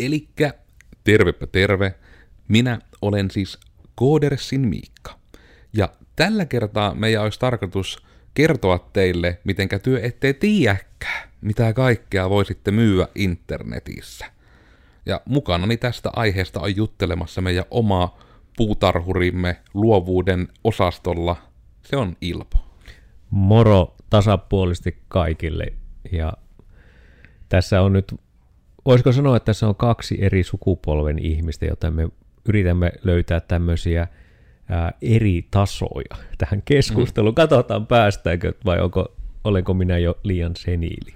Elikkä tervepä terve, minä olen siis Koodersin Miikka. Ja tällä kertaa meidän olisi tarkoitus kertoa teille, mitenkä työ ettei tiedäkään, mitä kaikkea voisitte myyä internetissä. Ja mukanani tästä aiheesta on juttelemassa meidän oma puutarhurimme luovuuden osastolla. Se on Ilpo. Moro tasapuolisesti kaikille. Ja tässä on nyt, voisiko sanoa, että tässä on kaksi eri sukupolven ihmistä, joten me yritämme löytää tämmöisiä ää, eri tasoja tähän keskusteluun. Mm. Katsotaan päästäänkö vai onko, olenko minä jo liian seniili.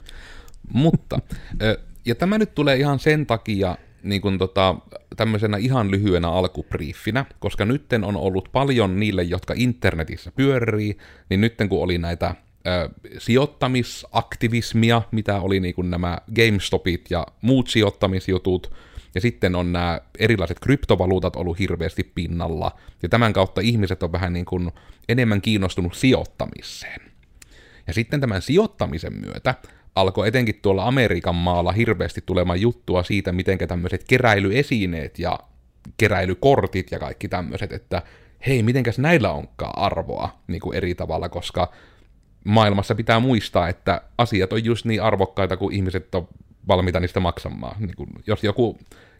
Mutta, ja tämä nyt tulee ihan sen takia niin kuin tota, tämmöisenä ihan lyhyenä alkupriiffinä, koska nytten on ollut paljon niille, jotka internetissä pyörii, niin nytten kun oli näitä ö, sijoittamisaktivismia, mitä oli niin kuin nämä GameStopit ja muut sijoittamisjutut, ja sitten on nämä erilaiset kryptovaluutat ollut hirveästi pinnalla, ja tämän kautta ihmiset on vähän niin kuin enemmän kiinnostunut sijoittamiseen. Ja sitten tämän sijoittamisen myötä alkoi etenkin tuolla Amerikan maalla hirveästi tulemaan juttua siitä, miten tämmöiset keräilyesineet ja keräilykortit ja kaikki tämmöiset, että hei, mitenkäs näillä onkaan arvoa niin kuin eri tavalla, koska maailmassa pitää muistaa, että asiat on just niin arvokkaita, kuin ihmiset on valmiita niistä maksamaan. Niin kuin, jos joku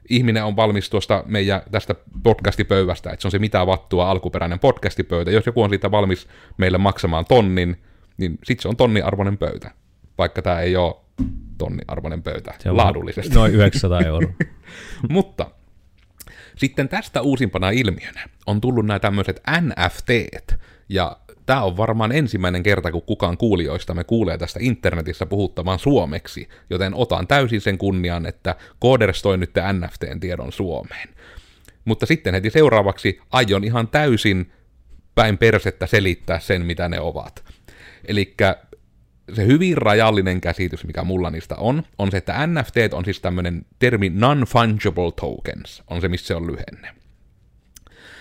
ihminen on valmis tuosta meidän tästä podcastipöyvästä, että se on se mitä vattua alkuperäinen podcastipöytä, jos joku on siitä valmis meille maksamaan tonnin, niin sitten se on tonnin arvoinen pöytä vaikka tämä ei ole tonni arvoinen pöytä se on laadullisesti. Noin 900 euroa. Mutta sitten tästä uusimpana ilmiönä on tullut nämä tämmöiset NFT, ja tämä on varmaan ensimmäinen kerta, kun kukaan kuulijoista me kuulee tästä internetissä puhuttavan suomeksi, joten otan täysin sen kunnian, että Coders toi nyt NFTn tiedon Suomeen. Mutta sitten heti seuraavaksi aion ihan täysin päin persettä selittää sen, mitä ne ovat. Eli se hyvin rajallinen käsitys, mikä mulla niistä on, on se, että NFT on siis tämmöinen termi non-fungible tokens, on se, missä se on lyhenne.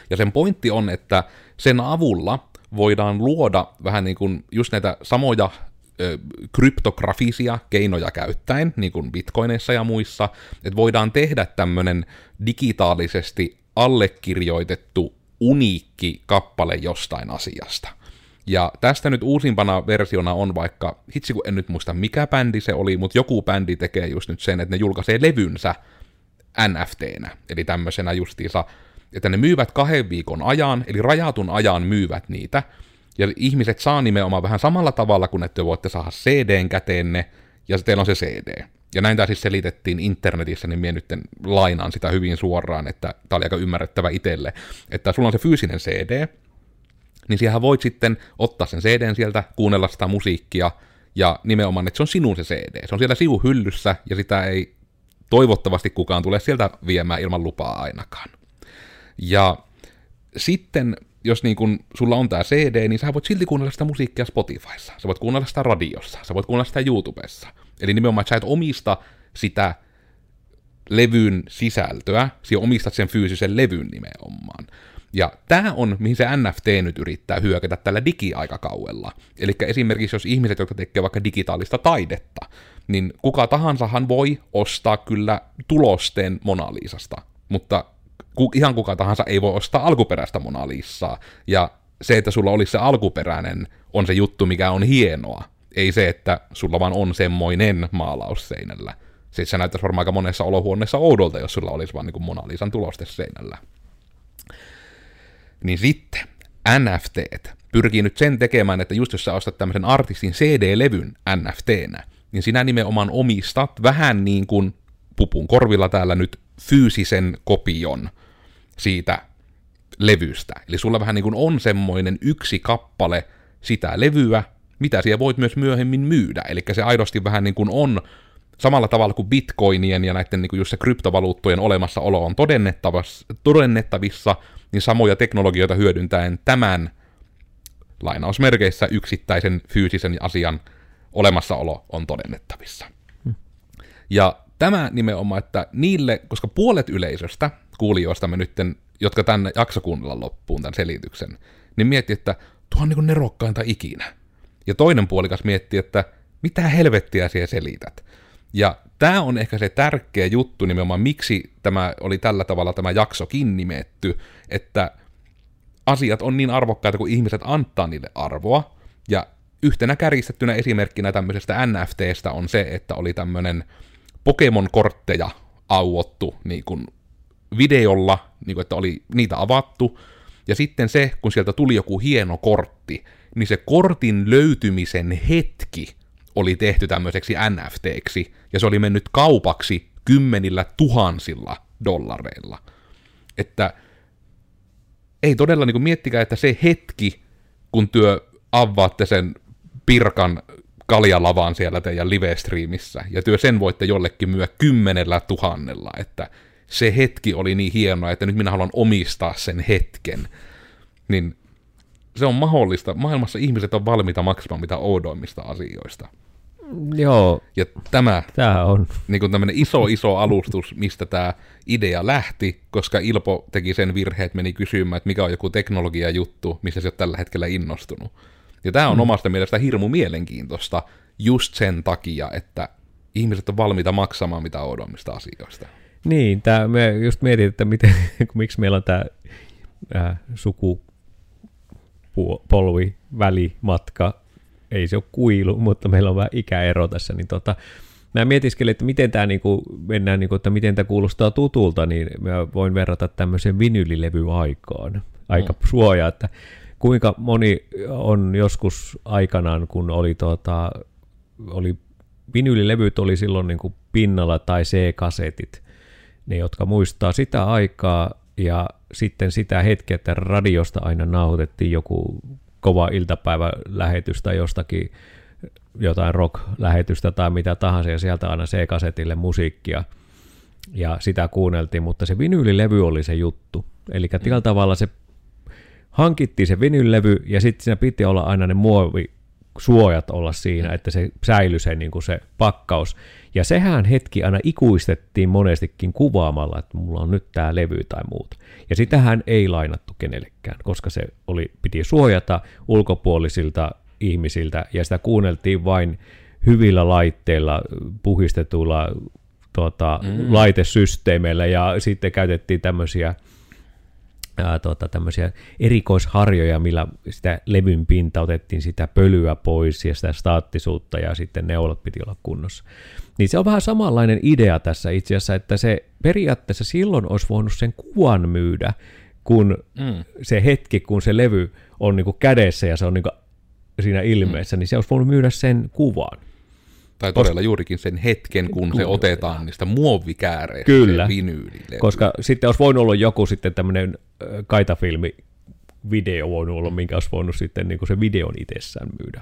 Ja sen pointti on, että sen avulla voidaan luoda vähän niin kuin just näitä samoja ö, kryptografisia keinoja käyttäen, niin kuin bitcoineissa ja muissa, että voidaan tehdä tämmöinen digitaalisesti allekirjoitettu uniikki kappale jostain asiasta. Ja tästä nyt uusimpana versiona on vaikka, hitsi kun en nyt muista mikä bändi se oli, mutta joku bändi tekee just nyt sen, että ne julkaisee levynsä NFTnä, eli tämmöisenä justiinsa, että ne myyvät kahden viikon ajan, eli rajatun ajan myyvät niitä, ja ihmiset saa nimenomaan vähän samalla tavalla kuin että voitte saada CDn käteenne, ja teillä on se CD. Ja näin tämä siis selitettiin internetissä, niin minä nyt lainaan sitä hyvin suoraan, että tämä oli aika ymmärrettävä itselle, että sulla on se fyysinen CD, niin siihen voit sitten ottaa sen CDn sieltä, kuunnella sitä musiikkia, ja nimenomaan, että se on sinun se CD. Se on siellä sivuhyllyssä, ja sitä ei toivottavasti kukaan tule sieltä viemään ilman lupaa ainakaan. Ja sitten, jos niin kun sulla on tämä CD, niin sä voit silti kuunnella sitä musiikkia Spotifyssa, sä voit kuunnella sitä radiossa, sä voit kuunnella sitä YouTubessa. Eli nimenomaan, että sä et omista sitä levyn sisältöä, sä omistat sen fyysisen levyn nimenomaan. Ja tämä on, mihin se NFT nyt yrittää hyökätä tällä digiaikakaudella. Eli esimerkiksi jos ihmiset, jotka tekevät vaikka digitaalista taidetta, niin kuka tahansahan voi ostaa kyllä tulosteen Mona Lisasta, mutta ihan kuka tahansa ei voi ostaa alkuperäistä Mona Lisaa. Ja se, että sulla olisi se alkuperäinen, on se juttu, mikä on hienoa. Ei se, että sulla vaan on semmoinen maalaus seinällä. Siis se näyttäisi varmaan aika monessa olohuoneessa oudolta, jos sulla olisi vaan niin Mona Lisan tuloste seinällä. Niin sitten NFT pyrkii nyt sen tekemään, että just jos sä ostat tämmöisen artistin CD-levyn NFTnä, niin sinä nimenomaan omistat vähän niin kuin pupun korvilla täällä nyt fyysisen kopion siitä levystä. Eli sulla vähän niin kuin on semmoinen yksi kappale sitä levyä, mitä siellä voit myös myöhemmin myydä. Eli se aidosti vähän niin kuin on samalla tavalla kuin bitcoinien ja näiden niin kuin just se kryptovaluuttojen olemassaolo on todennettavissa, niin samoja teknologioita hyödyntäen tämän lainausmerkeissä yksittäisen fyysisen asian olemassaolo on todennettavissa. Hmm. Ja tämä nimenomaan, että niille, koska puolet yleisöstä, kuulijoista me nytten, jotka tänne jakso kuunnella loppuun tämän selityksen, niin mietti, että tuo on niin nerokkainta ikinä. Ja toinen puolikas mietti, että mitä helvettiä siellä selität. Ja tämä on ehkä se tärkeä juttu nimenomaan, miksi tämä oli tällä tavalla tämä jaksokin nimetty, että asiat on niin arvokkaita, kun ihmiset antaa niille arvoa, ja yhtenä kärjistettynä esimerkkinä tämmöisestä NFTstä on se, että oli tämmöinen Pokemon-kortteja auottu niin kuin videolla, niin kuin, että oli niitä avattu, ja sitten se, kun sieltä tuli joku hieno kortti, niin se kortin löytymisen hetki oli tehty tämmöiseksi NFTksi, ja se oli mennyt kaupaksi kymmenillä tuhansilla dollareilla. Että ei todella, niin kuin miettikää, että se hetki, kun työ avaatte sen pirkan kaljalavaan siellä teidän live-striimissä, ja työ sen voitte jollekin myö kymmenellä tuhannella, että se hetki oli niin hienoa, että nyt minä haluan omistaa sen hetken, niin se on mahdollista. Maailmassa ihmiset on valmiita maksamaan mitä oudoimmista asioista. Joo. Ja tämä, tämä on niin kuin tämmöinen iso, iso alustus, mistä tämä idea lähti, koska Ilpo teki sen virheen, että meni kysymään, että mikä on joku teknologia-juttu, missä se on tällä hetkellä innostunut. Ja tämä on mm. omasta mielestä hirmu mielenkiintoista just sen takia, että ihmiset on valmiita maksamaan mitä oudommista asioista. Niin, tää, me just mietin, että miten, miksi meillä on tämä sukupolvi välimatka, ei se ole kuilu, mutta meillä on vähän ikäero tässä, niin tota, mä mietiskelin, että miten tämä niinku, mennään, niinku, että miten tämä kuulostaa tutulta, niin mä voin verrata tämmöiseen vinylilevyaikaan aika mm. suojaa, että kuinka moni on joskus aikanaan, kun oli, tota, oli vinylilevyt oli silloin niin kuin pinnalla tai C-kasetit, ne jotka muistaa sitä aikaa ja sitten sitä hetkeä, että radiosta aina nauhoitettiin joku kova iltapäivälähetys tai jostakin jotain rock-lähetystä tai mitä tahansa ja sieltä aina C-kasetille musiikkia ja sitä kuunneltiin, mutta se vinyylilevy oli se juttu. Eli mm. tällä tavalla se hankittiin se vinylevy ja sitten siinä piti olla aina ne muovi suojat olla siinä, mm. että se säilyi se, niin kuin se pakkaus. Ja sehän hetki aina ikuistettiin monestikin kuvaamalla, että mulla on nyt tämä levy tai muuta. Ja sitähän ei lainattu kenellekään, koska se oli, piti suojata ulkopuolisilta ihmisiltä, ja sitä kuunneltiin vain hyvillä laitteilla, puhistetuilla tuota, mm. laitesysteemeillä, ja sitten käytettiin tämmöisiä ää, tota, tämmöisiä erikoisharjoja, millä sitä levyn pinta otettiin sitä pölyä pois ja sitä staattisuutta ja sitten neulat piti olla kunnossa. Niin se on vähän samanlainen idea tässä itse asiassa, että se periaatteessa silloin olisi voinut sen kuvan myydä, kun mm. se hetki, kun se levy on niin kuin kädessä ja se on niin kuin siinä ilmeessä, mm. niin se olisi voinut myydä sen kuvan. Tai todella juurikin sen hetken, kun se otetaan niistä muovikääreistä Kyllä, koska sitten olisi voinut olla joku sitten tämmöinen kaitafilmi video voinut olla, minkä olisi voinut sitten niin kuin se videon itsessään myydä.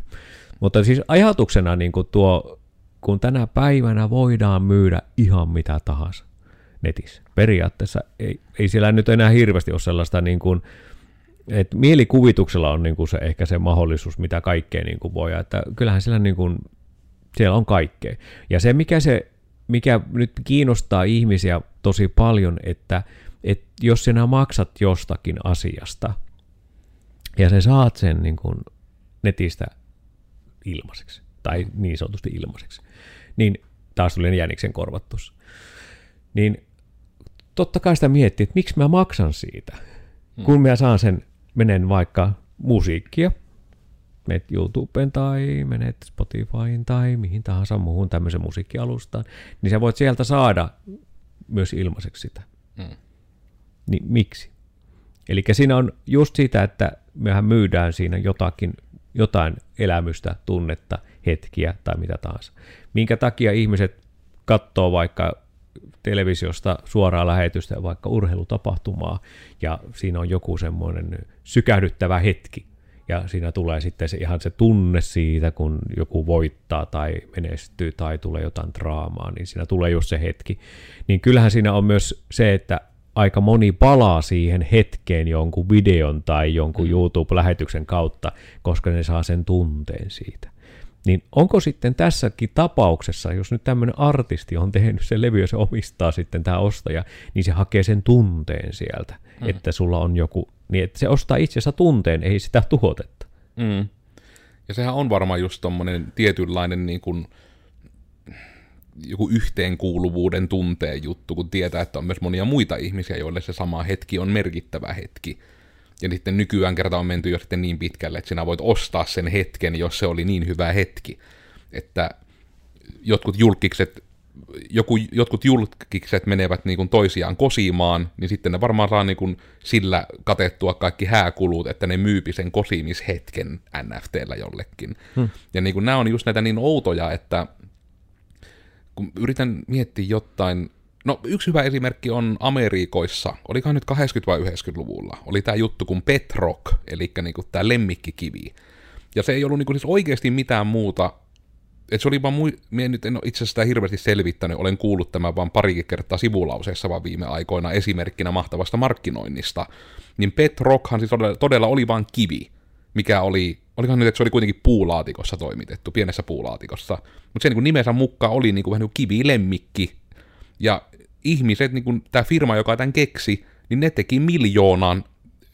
Mutta siis ajatuksena niin kuin tuo, kun tänä päivänä voidaan myydä ihan mitä tahansa netissä. Periaatteessa ei, ei siellä nyt enää hirveästi ole sellaista niin kuin, että mielikuvituksella on niin kuin se, ehkä se mahdollisuus, mitä kaikkea niin kuin voi, että kyllähän siellä, niin kuin, siellä on kaikkea. Ja se, mikä, se, mikä nyt kiinnostaa ihmisiä tosi paljon, että että jos sinä maksat jostakin asiasta ja sä saat sen niin kuin netistä ilmaiseksi, tai niin sanotusti ilmaiseksi, niin taas tuli jäniksen korvattus, niin totta kai sitä miettii, että miksi mä maksan siitä, kun mä saan sen, menen vaikka musiikkia, menet YouTubeen tai menet Spotifyin tai mihin tahansa muuhun tämmöisen musiikkialustaan, niin sä voit sieltä saada myös ilmaiseksi sitä. Hmm niin miksi? Eli siinä on just sitä, että mehän myydään siinä jotakin, jotain elämystä, tunnetta, hetkiä tai mitä tahansa. Minkä takia ihmiset katsoo vaikka televisiosta suoraa lähetystä, vaikka urheilutapahtumaa, ja siinä on joku semmoinen sykähdyttävä hetki, ja siinä tulee sitten se, ihan se tunne siitä, kun joku voittaa tai menestyy tai tulee jotain draamaa, niin siinä tulee just se hetki. Niin kyllähän siinä on myös se, että aika moni palaa siihen hetkeen jonkun videon tai jonkun mm. YouTube-lähetyksen kautta, koska ne saa sen tunteen siitä. Niin onko sitten tässäkin tapauksessa, jos nyt tämmöinen artisti on tehnyt sen levy ja se omistaa sitten tämä ostaja, niin se hakee sen tunteen sieltä, mm. että sulla on joku, niin että se ostaa itse asiassa tunteen, ei sitä tuhotetta. Mm. Ja sehän on varmaan just tommonen tietynlainen niin kuin, joku yhteenkuuluvuuden tunteen juttu, kun tietää, että on myös monia muita ihmisiä, joille se sama hetki on merkittävä hetki. Ja sitten nykyään kerta on menty jo sitten niin pitkälle, että sinä voit ostaa sen hetken, jos se oli niin hyvä hetki. Että jotkut julkikset, joku, jotkut julkikset menevät niin kuin toisiaan kosimaan, niin sitten ne varmaan saa niin kuin sillä katettua kaikki hääkulut, että ne myypi sen kosimishetken NFTllä jollekin. Hmm. Ja niin kuin nämä on just näitä niin outoja, että kun yritän miettiä jotain, no yksi hyvä esimerkki on Amerikoissa, olikohan nyt 80- vai 90-luvulla, oli tämä juttu kuin Petrock, eli niinku tämä lemmikkikivi. Ja se ei ollut niinku siis oikeasti mitään muuta, että se oli vaan, mui, minä nyt en ole itse asiassa sitä hirveästi selvittänyt, olen kuullut tämän vaan parikin kertaa sivulauseessa vaan viime aikoina esimerkkinä mahtavasta markkinoinnista, niin Petrockhan siis todella, todella oli vain kivi, mikä oli olikohan nyt, että se oli kuitenkin puulaatikossa toimitettu, pienessä puulaatikossa. Mutta se niin nimensä mukaan oli niin kuin vähän niin kuin kivilemmikki. Ja ihmiset, niin tämä firma, joka tämän keksi, niin ne teki miljoonan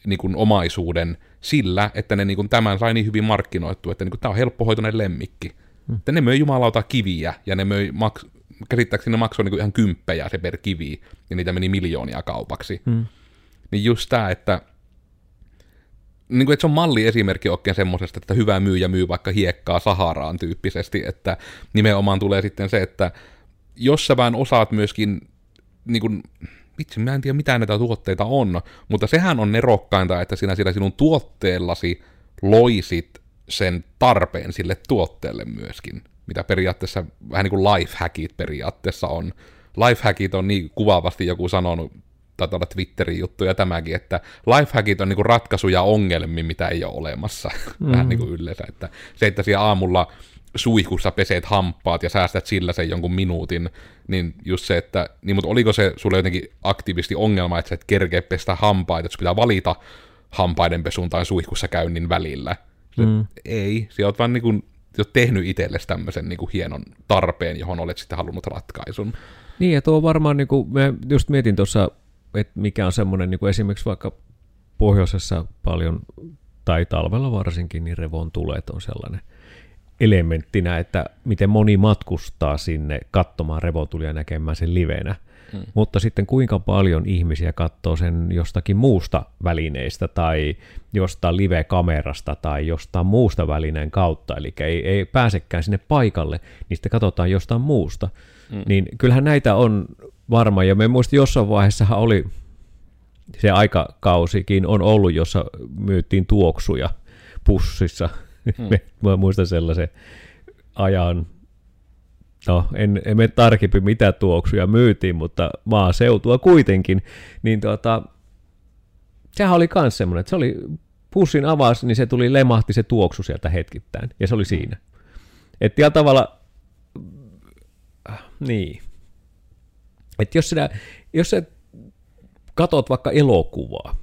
niin kuin omaisuuden sillä, että ne niin kuin tämän sai niin hyvin markkinoittu, että niin kuin, tämä on helppohoitoinen lemmikki. Että ne möi jumalauta kiviä, ja ne möi, maks- käsittääkseni ne maksoi niin kuin ihan kymppejä se per kivi, ja niitä meni miljoonia kaupaksi. Hmm. Niin just tämä, että niin kuin, että se on malliesimerkki oikein semmoisesta, että hyvä myyjä myy vaikka hiekkaa Saharaan tyyppisesti, että nimenomaan tulee sitten se, että jos sä vähän osaat myöskin, niin kuin, vitsi, mä en tiedä mitä näitä tuotteita on, mutta sehän on nerokkainta, että sinä sillä sinun tuotteellasi loisit sen tarpeen sille tuotteelle myöskin, mitä periaatteessa vähän niin kuin lifehackit periaatteessa on. Lifehackit on niin kuvaavasti joku sanonut taitaa olla Twitterin juttuja tämäkin, että lifehackit on niinku ratkaisuja ongelmiin, mitä ei ole olemassa. Mm. Vähän niin kuin yleensä, että se, että siellä aamulla suihkussa peseet hampaat ja säästät sillä sen jonkun minuutin, niin just se, että, niin mutta oliko se sulle jotenkin aktiivisesti ongelma, että sä et kerkeä pestä hampaita, että pitää valita hampaiden pesun tai suihkussa käynnin välillä. Se, mm. Ei, sä oot vaan niin kuin, oot tehnyt itsellesi tämmöisen niin kuin hienon tarpeen, johon olet sitten halunnut ratkaisun. Niin, ja tuo varmaan, niin kuin, mä just mietin tuossa että mikä on semmoinen niin kuin esimerkiksi vaikka pohjoisessa paljon, tai talvella varsinkin, niin revon tulet on sellainen elementtinä, että miten moni matkustaa sinne katsomaan revotulia näkemään sen livenä. Hmm. Mutta sitten kuinka paljon ihmisiä katsoo sen jostakin muusta välineistä tai jostain live-kamerasta tai jostain muusta välineen kautta, eli ei, ei pääsekään sinne paikalle, niin sitten katsotaan jostain muusta. Hmm. Niin kyllähän näitä on varma, ja me muistin jossain vaiheessa oli se aikakausikin on ollut, jossa myyttiin tuoksuja pussissa. Hmm. Mä muistan sellaisen ajan, no en, en mene tarkempi mitä tuoksuja myytiin, mutta maaseutua kuitenkin, niin tuota, sehän oli myös semmoinen, että se oli pussin avaus, niin se tuli lemahti se tuoksu sieltä hetkittäin, ja se oli siinä. Että tavalla, niin, että jos, sinä, jos sä katot vaikka elokuvaa,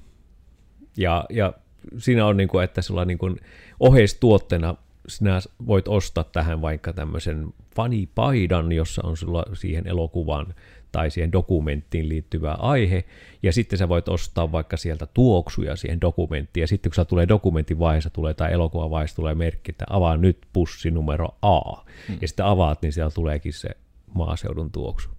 ja, ja siinä on niin kuin, että sulla niin kuin oheistuotteena sinä voit ostaa tähän vaikka tämmöisen fanipaidan, jossa on sulla siihen elokuvaan tai siihen dokumenttiin liittyvä aihe, ja sitten sä voit ostaa vaikka sieltä tuoksuja siihen dokumenttiin, ja sitten kun sä tulee dokumentin vaiheessa tulee tai elokuvan vaiheessa tulee merkki, että avaa nyt pussi numero A, hmm. ja sitten avaat, niin siellä tuleekin se maaseudun tuoksu.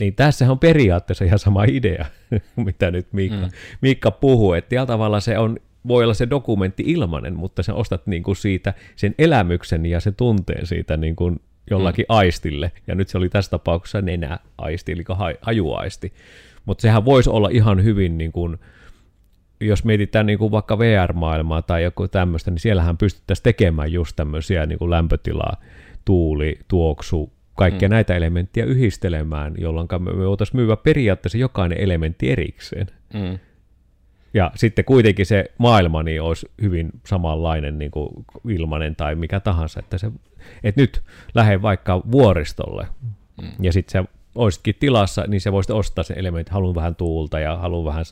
Niin tässä on periaatteessa ihan sama idea, mitä nyt Miikka, mm. Miikka puhuu, että tällä tavalla se on, voi olla se dokumentti ilmanen, mutta sä ostat niin kuin siitä sen elämyksen ja sen tunteen siitä niin kuin jollakin mm. aistille, ja nyt se oli tässä tapauksessa nenäaisti, eli hajuaisti. Mutta sehän voisi olla ihan hyvin, niin kuin, jos mietitään niin kuin vaikka VR-maailmaa tai joku tämmöistä, niin siellähän pystyttäisiin tekemään just tämmöisiä niin kuin lämpötilaa, tuuli, tuoksu, kaikkia mm. näitä elementtejä yhdistelemään, jolloin me voitaisiin myyä periaatteessa jokainen elementti erikseen. Mm. Ja sitten kuitenkin se maailma niin olisi hyvin samanlainen niin kuin ilmanen tai mikä tahansa, että, se, että nyt lähde vaikka vuoristolle mm. ja sitten se olisikin tilassa, niin se voisi ostaa sen elementin, haluan vähän tuulta ja haluan vähän,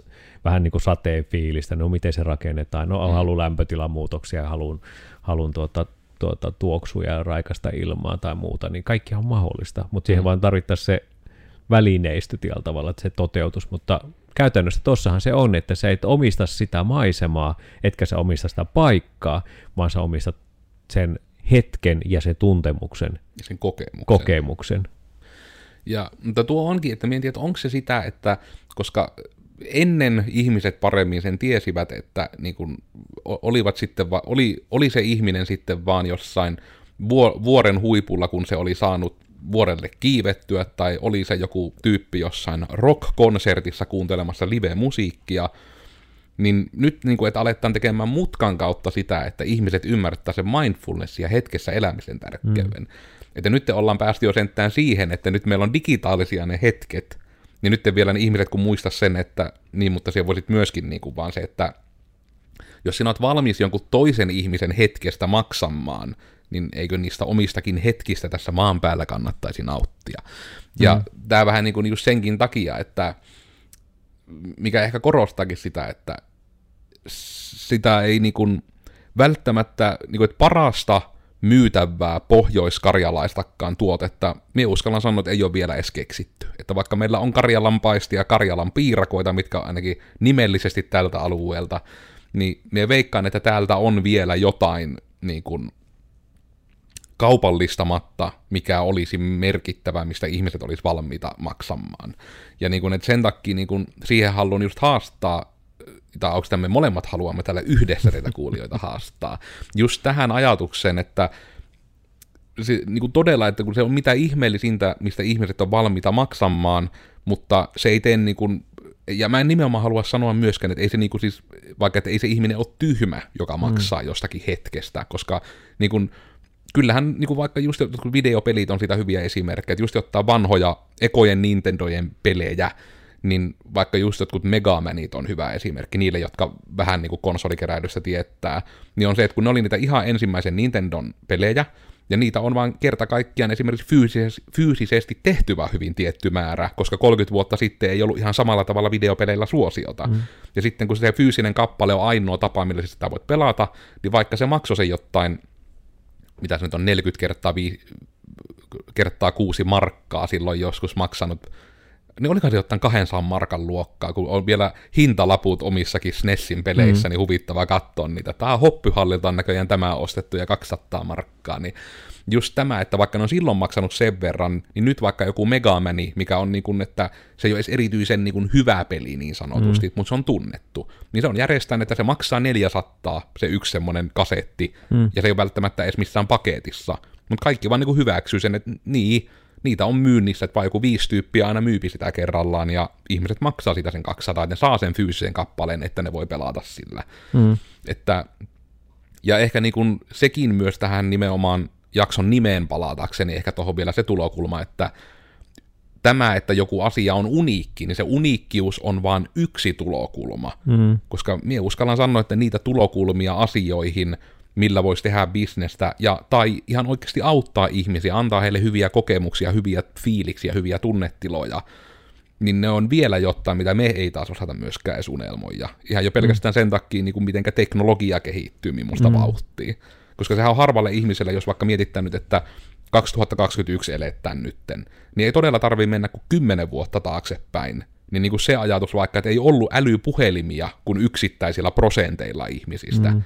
vähän niin kuin sateen fiilistä, no miten se rakennetaan, no mm. haluan lämpötilan muutoksia ja haluan, haluan tuota, tuota, tuoksuja ja raikasta ilmaa tai muuta, niin kaikki on mahdollista, mutta siihen mm. vaan tarvittaisiin se välineistö tällä tavalla, että se toteutus, mutta käytännössä tossahan se on, että sä et omista sitä maisemaa, etkä sä omista sitä paikkaa, vaan sä omistat sen hetken ja se tuntemuksen sen kokemuksen. kokemuksen. Ja, mutta tuo onkin, että mietin, että onko se sitä, että koska ennen ihmiset paremmin sen tiesivät, että niin kun, olivat sitten va, oli, oli se ihminen sitten vaan jossain vuoren huipulla, kun se oli saanut vuorelle kiivettyä, tai oli se joku tyyppi jossain rock-konsertissa kuuntelemassa live-musiikkia, niin nyt niin kuin, että aletaan tekemään mutkan kautta sitä, että ihmiset ymmärtää sen mindfulness ja hetkessä elämisen tärkeyden. Mm. Että nyt ollaan päästy jo sentään siihen, että nyt meillä on digitaalisia ne hetket, niin nyt vielä ne ihmiset kun muista sen, että niin, mutta siellä voisit myöskin niin kuin vaan se, että jos sinä olet valmis jonkun toisen ihmisen hetkestä maksamaan, niin eikö niistä omistakin hetkistä tässä maan päällä kannattaisi nauttia. Ja mm. tämä vähän niin kuin just senkin takia, että mikä ehkä korostakin sitä, että sitä ei niin kuin välttämättä, niin kuin, että parasta myytävää pohjoiskarjalaistakaan tuotetta, minä uskallan sanoa, että ei ole vielä edes keksitty. Että vaikka meillä on Karjalan paistia ja Karjalan piirakoita, mitkä on ainakin nimellisesti tältä alueelta, niin minä veikkaan, että täältä on vielä jotain niin kuin, kaupallistamatta, mikä olisi merkittävää, mistä ihmiset olisi valmiita maksamaan. Ja niin kuin, että sen takia niin kuin, siihen haluan just haastaa tai onko me molemmat haluamme tällä yhdessä teitä kuulijoita haastaa, just tähän ajatukseen, että se, niin kuin todella, että kun se on mitä ihmeellisintä, mistä ihmiset on valmiita maksamaan, mutta se ei tee niin kuin, ja mä en nimenomaan halua sanoa myöskään, että ei se niin kuin siis, vaikka että ei se ihminen ole tyhmä, joka mm. maksaa mm. jostakin hetkestä, koska niin kuin, kyllähän niin kuin vaikka just jotkut videopelit on sitä hyviä esimerkkejä, että just ottaa vanhoja ekojen Nintendojen pelejä, niin vaikka just jotkut Megamanit on hyvä esimerkki niille, jotka vähän niin kuin konsolikeräilyssä tietää, niin on se, että kun ne oli niitä ihan ensimmäisen Nintendon pelejä, ja niitä on vain kerta kaikkiaan esimerkiksi fyysis- fyysisesti tehty vaan hyvin tietty määrä, koska 30 vuotta sitten ei ollut ihan samalla tavalla videopeleillä suosiota. Mm. Ja sitten kun se fyysinen kappale on ainoa tapa, millä sitä voit pelata, niin vaikka se maksoi se jotain, mitä se nyt on, 40 kertaa, vi- kertaa kuusi markkaa silloin joskus maksanut niin olikohan se jotain 200 markan luokkaa, kun on vielä hintalaput omissakin SNESin peleissä, mm. niin huvittavaa katsoa niitä. Tämä on hoppyhallilta näköjään tämä ostettu ja 200 markkaa, niin just tämä, että vaikka ne on silloin maksanut sen verran, niin nyt vaikka joku Megamani, mikä on niin kuin, että se ei ole edes erityisen niin kuin hyvä peli niin sanotusti, mm. mutta se on tunnettu, niin se on järjestään, että se maksaa 400 se yksi semmoinen kasetti, mm. ja se ei ole välttämättä edes missään paketissa, mutta kaikki vaan niin kuin hyväksyy sen, että niin, niitä on myynnissä, että vain joku viisi tyyppiä aina myypi sitä kerrallaan, ja ihmiset maksaa sitä sen 200, että ne saa sen fyysisen kappaleen, että ne voi pelata sillä. Mm. Että, ja ehkä niin kuin sekin myös tähän nimenomaan jakson nimeen palatakseni, ehkä tuohon vielä se tulokulma, että tämä, että joku asia on uniikki, niin se uniikkius on vain yksi tulokulma. Mm. Koska minä uskallan sanoa, että niitä tulokulmia asioihin millä voisi tehdä bisnestä, ja, tai ihan oikeasti auttaa ihmisiä, antaa heille hyviä kokemuksia, hyviä fiiliksiä, hyviä tunnetiloja, niin ne on vielä jotain, mitä me ei taas osata myöskään edes unelmoja. Ihan jo pelkästään mm. sen takia, niin kuin mitenkä teknologia kehittyy, minusta mm. vauhtiin. Koska sehän on harvalle ihmiselle, jos vaikka mietitään nyt, että 2021 eletään nytten, niin ei todella tarvi mennä kuin 10 vuotta taaksepäin, niin, niin kuin se ajatus vaikka, että ei ollut älypuhelimia kuin yksittäisillä prosenteilla ihmisistä, mm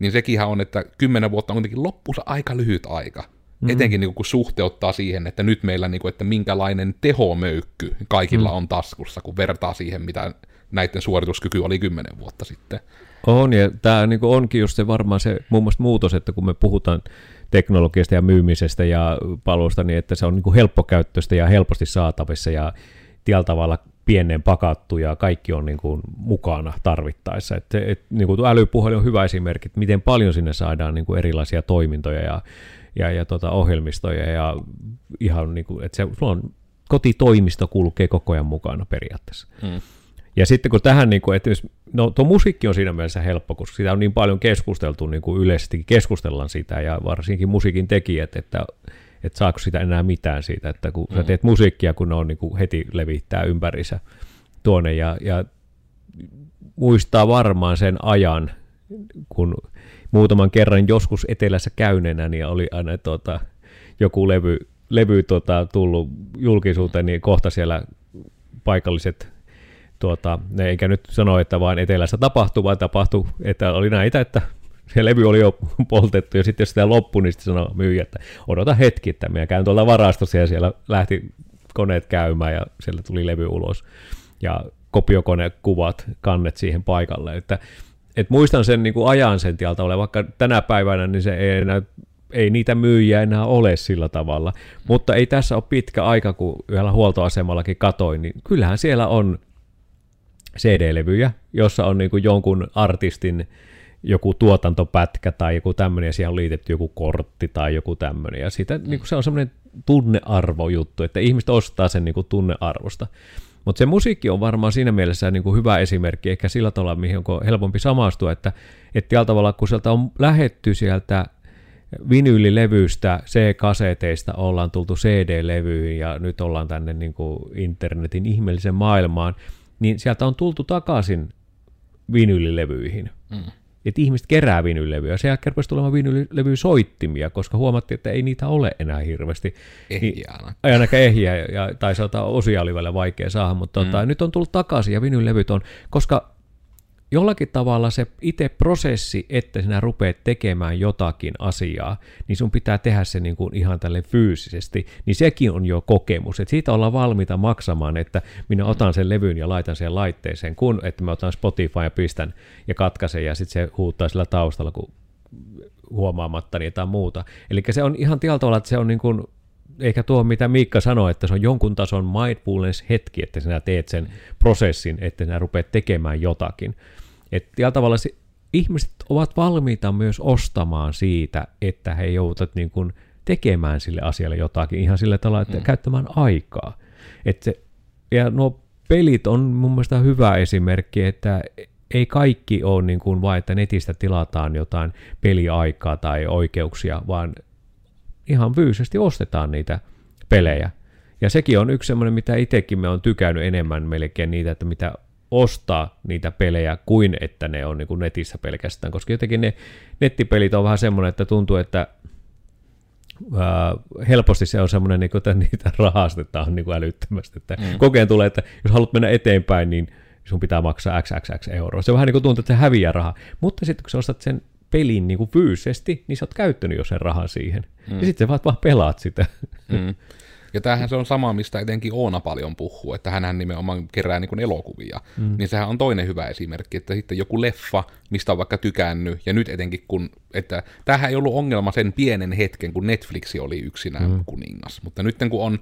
niin sekinhän on, että kymmenen vuotta on kuitenkin loppuunsa aika lyhyt aika. Mm-hmm. Etenkin niin kuin, kun suhteuttaa siihen, että nyt meillä, niin kuin, että minkälainen tehomöykky kaikilla mm. on taskussa, kun vertaa siihen, mitä näiden suorituskyky oli kymmenen vuotta sitten. On, ja tämä niin onkin just se varmaan se muun muassa muutos, että kun me puhutaan teknologiasta ja myymisestä ja palvelusta, niin että se on niin kuin helppokäyttöistä ja helposti saatavissa ja tällä tavalla pienen pakattu ja kaikki on niin kuin mukana tarvittaessa. Et, et, niin kuin älypuhelin on hyvä esimerkki, että miten paljon sinne saadaan niin kuin erilaisia toimintoja ja, ja, ja tota ohjelmistoja ja ihan niin kuin, että se, sulla on kotitoimisto kulkee koko ajan mukana periaatteessa. Hmm. Ja sitten kun tähän, niin kuin, että jos, no tuo musiikki on siinä mielessä helppo, koska sitä on niin paljon keskusteltu, niin kuin yleisesti keskustellaan sitä, ja varsinkin musiikin tekijät, että että saako sitä enää mitään siitä, että kun mm. sä teet musiikkia, kun ne on niin kuin heti levittää ympärissä tuonne ja, ja muistaa varmaan sen ajan, kun muutaman kerran joskus etelässä käyneenä, niin oli aina tuota, joku levy, levy tuota, tullut julkisuuteen, niin kohta siellä paikalliset tuota, ne eikä nyt sano, että vain etelässä tapahtuu, vaan tapahtui, että oli näitä, että se levy oli jo poltettu, ja sitten jos sitä loppui, niin sitten sanoi myyjä, että odota hetki, että minä käyn tuolla varastossa, ja siellä lähti koneet käymään, ja sieltä tuli levy ulos, ja kopiokonekuvat, kannet siihen paikalle, että et muistan sen niin kuin ajan sen tieltä ole, vaikka tänä päivänä niin se ei enää ei niitä myyjiä enää ole sillä tavalla. Mutta ei tässä ole pitkä aika, kun yhdellä huoltoasemallakin katoin, niin kyllähän siellä on CD-levyjä, jossa on niin kuin jonkun artistin joku tuotantopätkä tai joku tämmöinen, ja siihen on liitetty joku kortti tai joku tämmöinen, ja siitä, niin kuin se on semmoinen tunnearvo juttu, että ihmiset ostaa sen niin kuin tunnearvosta. Mutta se musiikki on varmaan siinä mielessä niin kuin hyvä esimerkki, ehkä sillä tavalla, mihin on helpompi samastua, että, että tällä tavalla, kun sieltä on lähetty sieltä vinyylilevystä, C-kaseteista ollaan tultu CD-levyyn ja nyt ollaan tänne niin kuin internetin ihmeellisen maailmaan, niin sieltä on tultu takaisin vinyylilevyihin. Mm. Että ihmiset kerää vinylevyjä. Se jälkeen rupesi tulemaan vinylilevy soittimia, koska huomattiin, että ei niitä ole enää hirveästi. Ehjiä niin, Ei ainakaan ehjiä, ja, tai sanotaan osia oli vielä vaikea saada, mutta tota, mm. nyt on tullut takaisin ja vinylevyt on, koska jollakin tavalla se itse prosessi, että sinä rupeat tekemään jotakin asiaa, niin sun pitää tehdä se niin kuin ihan tälle fyysisesti, niin sekin on jo kokemus, että siitä ollaan valmiita maksamaan, että minä otan sen levyn ja laitan sen laitteeseen, kun että mä otan Spotify ja pistän ja katkaisen ja sitten se huuttaa sillä taustalla, kun huomaamatta jotain muuta. Eli se on ihan tällä tavalla, että se on niin kuin eikä tuo, mitä Miikka sanoi, että se on jonkun tason mindfulness-hetki, että sinä teet sen prosessin, että sinä rupeat tekemään jotakin. Että tavalla se, ihmiset ovat valmiita myös ostamaan siitä, että he joutuvat niin kuin tekemään sille asialle jotakin ihan sillä tavalla, että mm. käyttämään aikaa. Että se, ja nuo pelit on mun mielestä hyvä esimerkki, että ei kaikki ole niin kuin vain, että netistä tilataan jotain peliaikaa tai oikeuksia, vaan ihan fyysisesti ostetaan niitä pelejä. Ja sekin on yksi semmoinen, mitä itsekin me on tykännyt enemmän melkein niitä, että mitä ostaa niitä pelejä kuin että ne on niin kuin netissä pelkästään, koska jotenkin ne nettipelit on vähän semmoinen, että tuntuu, että ää, helposti se on semmoinen, niin kuin, että niitä rahastetaan niin kuin älyttömästi. Että mm. Kokeen tulee, että jos haluat mennä eteenpäin, niin sun pitää maksaa XXX euroa. Se on vähän niin kuin tuntuu, että se häviää rahaa. Mutta sitten kun sä ostat sen pelin niin kuin fyysisesti, niin sä oot käyttänyt jo sen rahan siihen. Mm. Ja sitten sä vaan, vaan pelaat sitä. Mm. Ja tämähän se on sama, mistä etenkin Oona paljon puhuu, että hän nimenomaan kerää niin kuin elokuvia. Mm. Niin sehän on toinen hyvä esimerkki, että sitten joku leffa, mistä on vaikka tykännyt, ja nyt etenkin kun, että tämähän ei ollut ongelma sen pienen hetken, kun Netflixi oli yksinään mm. kuningas. Mutta nyt kun on,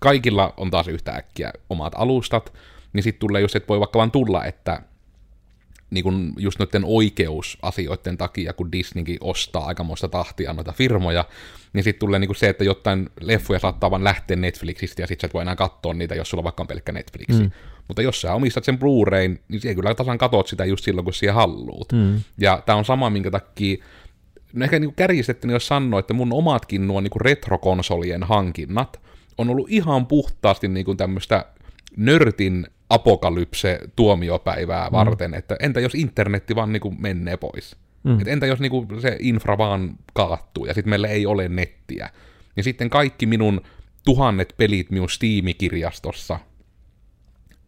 kaikilla on taas yhtäkkiä omat alustat, niin sitten tulee just, että voi vaikka vaan tulla, että niin kuin just noiden oikeusasioiden takia, kun Disneykin ostaa aikamoista tahtia noita firmoja, niin sitten tulee niin kuin se, että jotain leffuja saattaa vaan lähteä Netflixistä ja sitten sä et voi enää katsoa niitä, jos sulla vaikka on pelkkä Netflixi. Mm. Mutta jos sä omistat sen Blu-rayn, niin siellä kyllä tasan katot sitä just silloin, kun siellä halluut. Mm. Ja tämä on sama, minkä takia no ehkä niin kärjistettynä jos sanoo, että mun omatkin nuo niin retrokonsolien hankinnat on ollut ihan puhtaasti niin kuin tämmöistä nörtin apokalypse tuomiopäivää mm. varten, että entä jos internetti vaan niin kuin menee pois? Mm. Et entä jos niin kuin se infra vaan kaattuu ja sitten meillä ei ole nettiä? Ja sitten kaikki minun tuhannet pelit minun Steam-kirjastossa,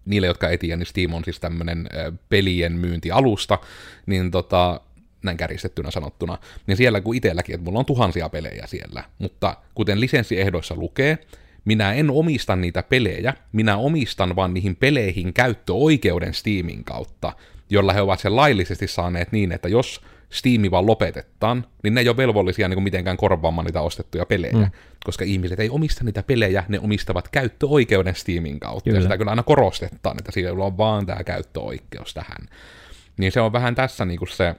niille, jotka ei tiedä, niin Steam on siis tämmöinen pelien myyntialusta, niin tota, näin kärjistettynä sanottuna, niin siellä kuin itselläkin, että mulla on tuhansia pelejä siellä, mutta kuten lisenssiehdoissa lukee, minä en omista niitä pelejä, minä omistan vaan niihin peleihin käyttöoikeuden Steamin kautta, jolla he ovat sen laillisesti saaneet niin, että jos Steam vaan lopetetaan, niin ne ei ole velvollisia niin kuin mitenkään korvaamaan niitä ostettuja pelejä, mm. koska ihmiset ei omista niitä pelejä, ne omistavat käyttöoikeuden Steamin kautta, kyllä. ja sitä kyllä aina korostetaan, että siellä on vaan tämä käyttöoikeus tähän. Niin se on vähän tässä niin kuin se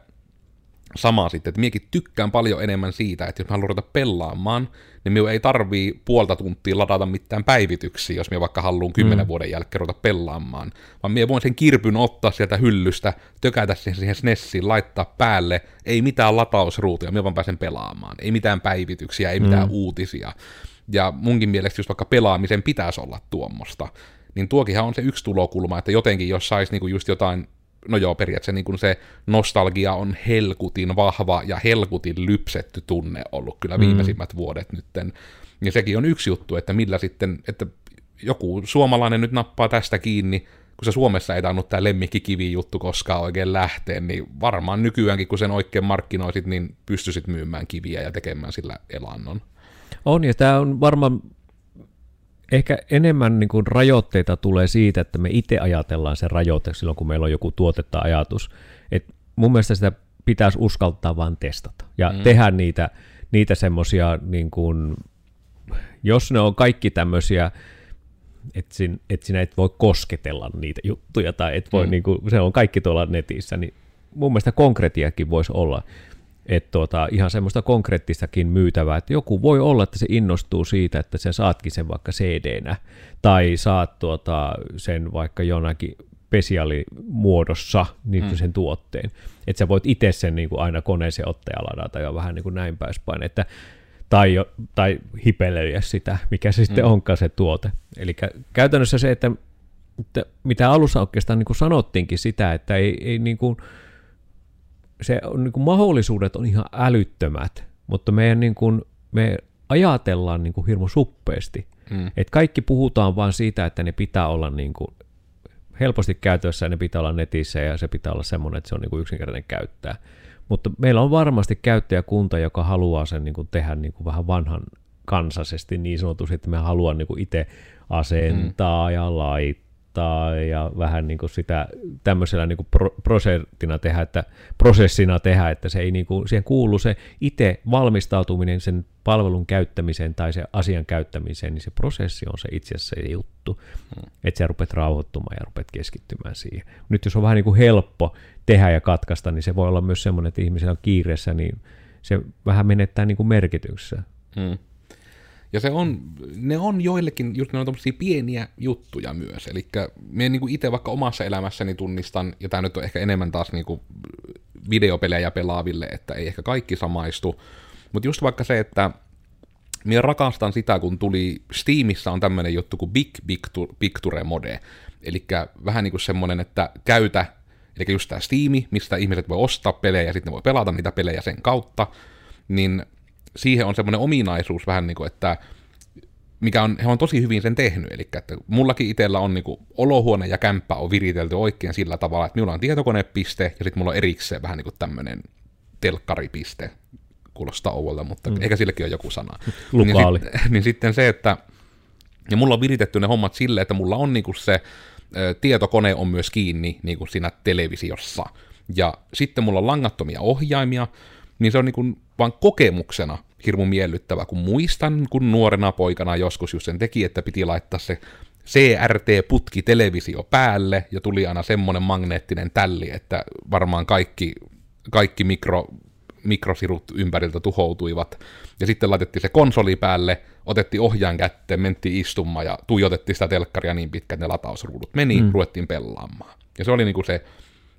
sama sitten, että miekin tykkään paljon enemmän siitä, että jos mä haluan ruveta pelaamaan, niin minun ei tarvii puolta tuntia ladata mitään päivityksiä, jos minä vaikka haluan kymmenen mm. vuoden jälkeen ruveta pelaamaan, vaan minä voin sen kirpyn ottaa sieltä hyllystä, tökätä sen siihen SNESiin, laittaa päälle, ei mitään latausruutuja, minä vaan pääsen pelaamaan, ei mitään päivityksiä, ei mitään mm. uutisia. Ja munkin mielestä just vaikka pelaamisen pitäisi olla tuommoista, niin tuokinhan on se yksi tulokulma, että jotenkin jos saisi niinku just jotain no joo, periaatteessa niin kuin se nostalgia on helkutin vahva ja helkutin lypsetty tunne ollut kyllä mm. viimeisimmät mm. vuodet nytten. Ja sekin on yksi juttu, että millä sitten, että joku suomalainen nyt nappaa tästä kiinni, kun se Suomessa ei tainnut tämä lemmikkikivi juttu koskaan oikein lähteä, niin varmaan nykyäänkin, kun sen oikein markkinoisit, niin pystyisit myymään kiviä ja tekemään sillä elannon. On, ja tämä on varmaan ehkä enemmän niin kuin rajoitteita tulee siitä, että me itse ajatellaan se rajoite silloin, kun meillä on joku tuotetta ajatus. Et mun mielestä sitä pitäisi uskaltaa vaan testata ja mm. tehdä niitä, niitä semmoisia, niin kuin, jos ne on kaikki tämmöisiä, että sin, et sinä et voi kosketella niitä juttuja tai et voi, mm. niin kuin, se on kaikki tuolla netissä, niin mun mielestä konkretiakin voisi olla että tuota, ihan semmoista konkreettistakin myytävää, että joku voi olla, että se innostuu siitä, että sä saatkin sen vaikka CD-nä, tai saat tuota, sen vaikka jonakin spesiaalimuodossa niin mm. sen tuotteen. Että sä voit itse sen niin kuin aina koneeseen ottaa ja ladata ja vähän niin kuin näin päin. Että, tai, jo, tai hipelöidä sitä, mikä se sitten mm. onkaan se tuote. Eli käytännössä se, että, että mitä alussa oikeastaan niin kuin sanottiinkin sitä, että ei, ei niin kuin, se on, niin kuin mahdollisuudet on ihan älyttömät, mutta meidän niin kuin, me ajatellaan niin kuin hirmu suppeesti. Mm. Et kaikki puhutaan vain siitä, että ne pitää olla niin kuin helposti käytössä ne pitää olla netissä ja se pitää olla semmoinen, että se on niin kuin yksinkertainen käyttää. Mutta meillä on varmasti käyttäjäkunta, joka haluaa sen niin kuin tehdä niin kuin vähän vanhan kansaisesti niin sanotusti, että me haluan niin itse asentaa mm. ja laittaa opettaa ja vähän niin kuin sitä tämmöisellä niin kuin pro- tehdä, että, prosessina tehdä, että se ei niin kuin, siihen kuulu se itse valmistautuminen sen palvelun käyttämiseen tai se asian käyttämiseen, niin se prosessi on se itse asiassa se juttu, hmm. että sä rupeat rauhoittumaan ja rupeat keskittymään siihen. Nyt jos on vähän niin kuin helppo tehdä ja katkaista, niin se voi olla myös semmoinen, että ihmisellä on kiireessä, niin se vähän menettää niin kuin merkityksessä. Hmm. Ja se on, ne on joillekin just ne on pieniä juttuja myös. Eli me niin itse vaikka omassa elämässäni tunnistan, ja tämä nyt on ehkä enemmän taas niin kuin videopelejä pelaaville, että ei ehkä kaikki samaistu. Mutta just vaikka se, että minä rakastan sitä, kun tuli Steamissa on tämmöinen juttu kuin Big Picture Mode. Eli vähän niin kuin semmoinen, että käytä, eli just tämä Steam, mistä ihmiset voi ostaa pelejä ja sitten ne voi pelata niitä pelejä sen kautta, niin siihen on semmoinen ominaisuus vähän niin kuin, että mikä on, he on tosi hyvin sen tehnyt, eli että mullakin itsellä on niin kuin, olohuone ja kämppä on viritelty oikein sillä tavalla, että minulla on tietokonepiste ja sitten mulla on erikseen vähän niin kuin tämmöinen telkkaripiste, kuulostaa ouolta, mutta mm. ehkä sillekin on joku sana. Lukaali. Niin, sit, niin sitten se, että ja mulla on viritetty ne hommat silleen, että mulla on niinku se ö, tietokone on myös kiinni niinku siinä televisiossa. Ja sitten mulla on langattomia ohjaimia, niin se on niinku vaan kokemuksena hirmu miellyttävä, kun muistan, kun nuorena poikana joskus just sen teki, että piti laittaa se CRT-putki televisio päälle, ja tuli aina semmoinen magneettinen tälli, että varmaan kaikki, kaikki mikro, mikrosirut ympäriltä tuhoutuivat. Ja sitten laitettiin se konsoli päälle, otettiin ohjaan kätteen, mentiin istumaan ja tuijotettiin sitä telkkaria niin pitkään, että ne latausruudut meni, mm. ruvettiin pelaamaan. Ja se oli niinku se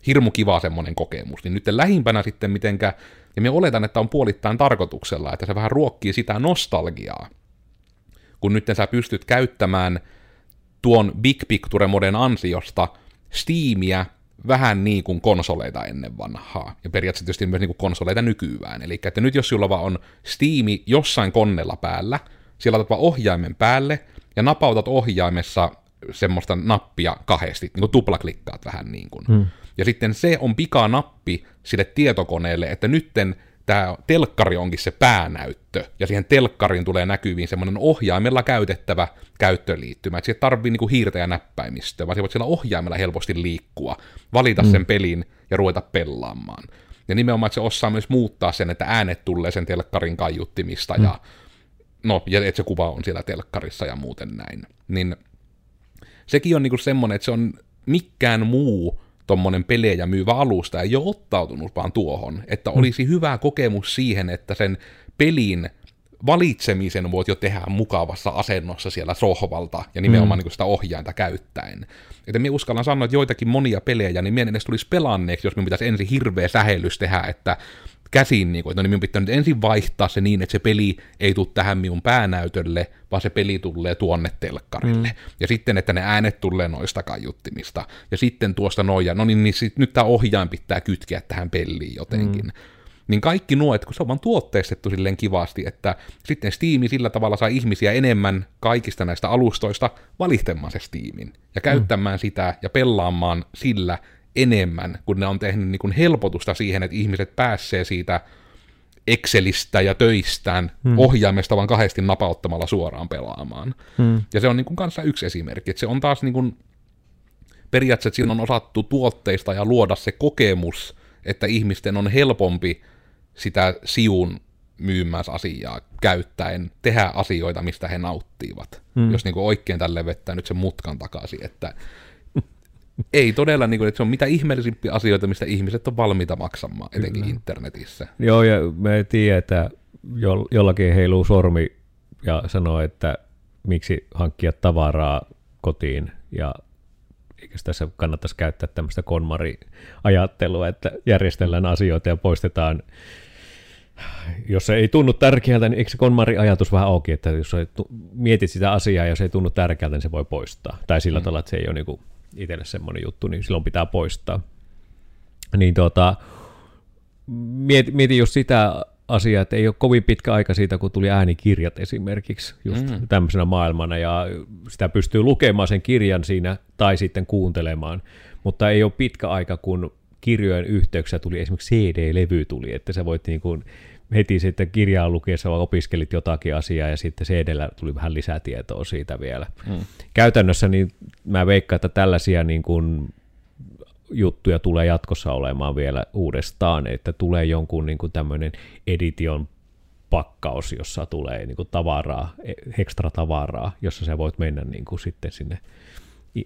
hirmu kiva semmoinen kokemus. Niin nyt lähimpänä sitten mitenkä ja me oletan, että on puolittain tarkoituksella, että se vähän ruokkii sitä nostalgiaa. Kun nyt sä pystyt käyttämään tuon Big Picture-moden ansiosta Steamia vähän niin kuin konsoleita ennen vanhaa. Ja periaatteessa tietysti myös niin kuin konsoleita nykyään. Eli että nyt jos sulla vaan on Steami jossain konnella päällä, siellä otat vaan ohjaimen päälle, ja napautat ohjaimessa semmoista nappia kahdesti, niin kuin tuplaklikkaat vähän niin kuin. Hmm. Ja sitten se on pikanappi sille tietokoneelle, että nytten tämä telkkari onkin se päänäyttö, ja siihen telkkariin tulee näkyviin semmoinen ohjaimella käytettävä käyttöliittymä, että siihen tarvii niinku hiirtä ja näppäimistöä, vaan se voit siellä ohjaimella helposti liikkua, valita mm. sen pelin ja ruveta pelaamaan. Ja nimenomaan, että se osaa myös muuttaa sen, että äänet tulee sen telkkarin kaiuttimista, mm. ja no, ja että se kuva on siellä telkkarissa ja muuten näin. Niin sekin on niinku semmoinen, että se on mikään muu tuommoinen pelejä myyvä alusta ei ole ottautunut vaan tuohon, että mm. olisi hyvä kokemus siihen, että sen pelin valitsemisen voit jo tehdä mukavassa asennossa siellä sohvalta ja nimenomaan mm. niin sitä ohjainta käyttäen. Että minä uskallan sanoa, että joitakin monia pelejä, niin minä edes tulisi pelanneeksi, jos minun pitäisi ensin hirveä sähellys tehdä, että käsin, niin kuin, että no niin minun pitää nyt ensin vaihtaa se niin, että se peli ei tule tähän minun päänäytölle, vaan se peli tulee tuonne telkkarille. Mm. Ja sitten, että ne äänet tulee noista kaiuttimista. Ja sitten tuosta noja, no niin, niin sit, nyt tämä ohjaan pitää kytkeä tähän peliin jotenkin. Mm. niin kaikki nuo, että kun se on vaan tuotteistettu silleen kivasti, että sitten Steam sillä tavalla saa ihmisiä enemmän kaikista näistä alustoista valittamaan se Steamin ja käyttämään mm. sitä ja pelaamaan sillä enemmän, kun ne on tehnyt niin kuin helpotusta siihen, että ihmiset pääsee siitä Excelistä ja töistään hmm. ohjaimesta vaan kahdesti napauttamalla suoraan pelaamaan. Hmm. Ja se on niin kuin kanssa yksi esimerkki, että se on taas niin kuin, periaatteessa, siinä on osattu tuotteista ja luoda se kokemus, että ihmisten on helpompi sitä siun myymässä asiaa käyttäen tehdä asioita, mistä he nauttivat. Hmm. Jos niin kuin oikein tälle vettää nyt sen mutkan takaisin, että ei todella, niin kuin, että se on mitä ihmeellisimpiä asioita, mistä ihmiset on valmiita maksamaan, etenkin Kyllä. internetissä. Joo, ja me tiedetään, että jollakin heiluu sormi ja sanoo, että miksi hankkia tavaraa kotiin, ja eikö tässä kannattaisi käyttää tämmöistä konmari-ajattelua, että järjestellään asioita ja poistetaan jos se ei tunnu tärkeältä, niin eikö se konmari-ajatus vähän auki, että jos mietit sitä asiaa ja jos ei tunnu tärkeältä, niin se voi poistaa. Tai sillä mm. tavalla, että se ei ole niin itselle semmoinen juttu, niin silloin pitää poistaa. Niin tota, mietin, mietin just sitä asiaa, että ei ole kovin pitkä aika siitä, kun tuli äänikirjat esimerkiksi just mm. tämmöisenä maailmana, ja sitä pystyy lukemaan sen kirjan siinä tai sitten kuuntelemaan, mutta ei ole pitkä aika, kun kirjojen yhteyksissä tuli esimerkiksi CD-levy tuli, että sä voit niin kuin heti sitten kirjaa lukiessa opiskelit jotakin asiaa ja sitten cd tuli vähän lisää tietoa siitä vielä. Mm. Käytännössä niin mä veikkaan, että tällaisia niin kuin juttuja tulee jatkossa olemaan vielä uudestaan, että tulee jonkun niin kuin tämmöinen edition pakkaus, jossa tulee niin kuin tavaraa, e, ekstra tavaraa, jossa sä voit mennä niin kuin sitten sinne